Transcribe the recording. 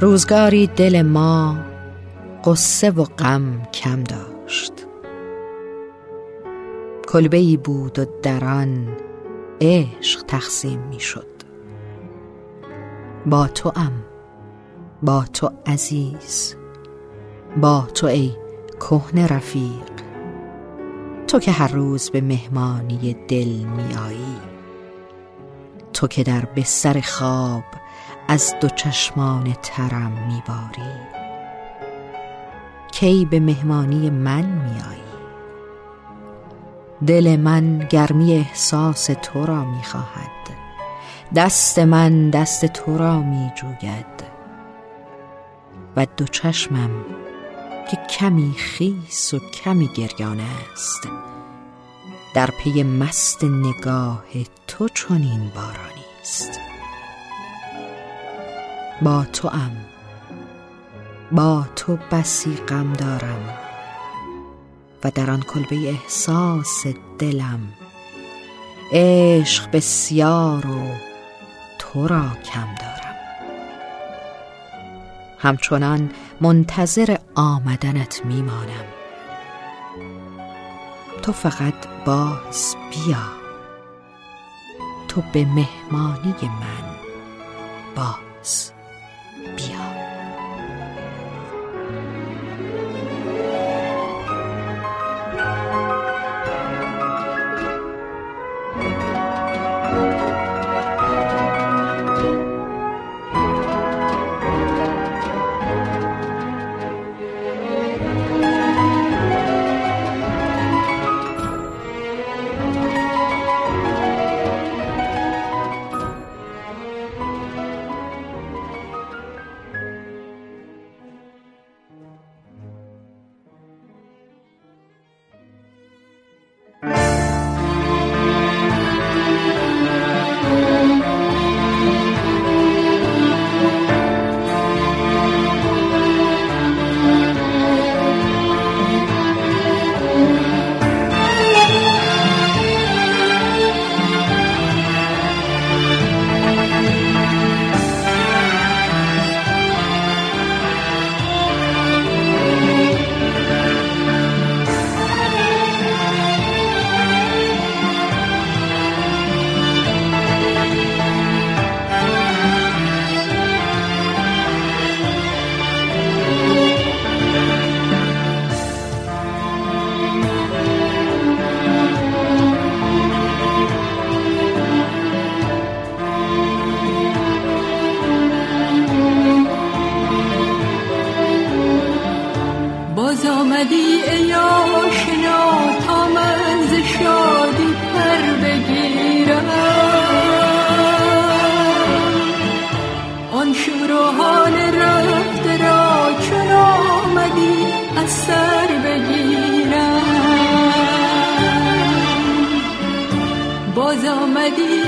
روزگاری دل ما قصه و غم کم داشت. کلبه ای بود و در آن عشق تقسیم می شد با تو ام با تو عزیز با تو ای کهنه رفیق. تو که هر روز به مهمانی دل می آیی تو که در بستر خواب از دو چشمان ترم میباری. کی به مهمانی من میایی دل من گرمی احساس تو را می‌خواهد. دست من دست تو را میجوید. و دو چشمم که کمی خیس و کمی گریان است در پی مست نگاه تو چنین بارانی است. با تو ام با تو بسی غم دارم و در آن کلبه احساس دلم عشق بسیار و تو را کم دارم. همچنان منتظر آمدنت میمانم. تو فقط باز بیا. تو به مهمانی من باز. سر بگیرم. باز آمدی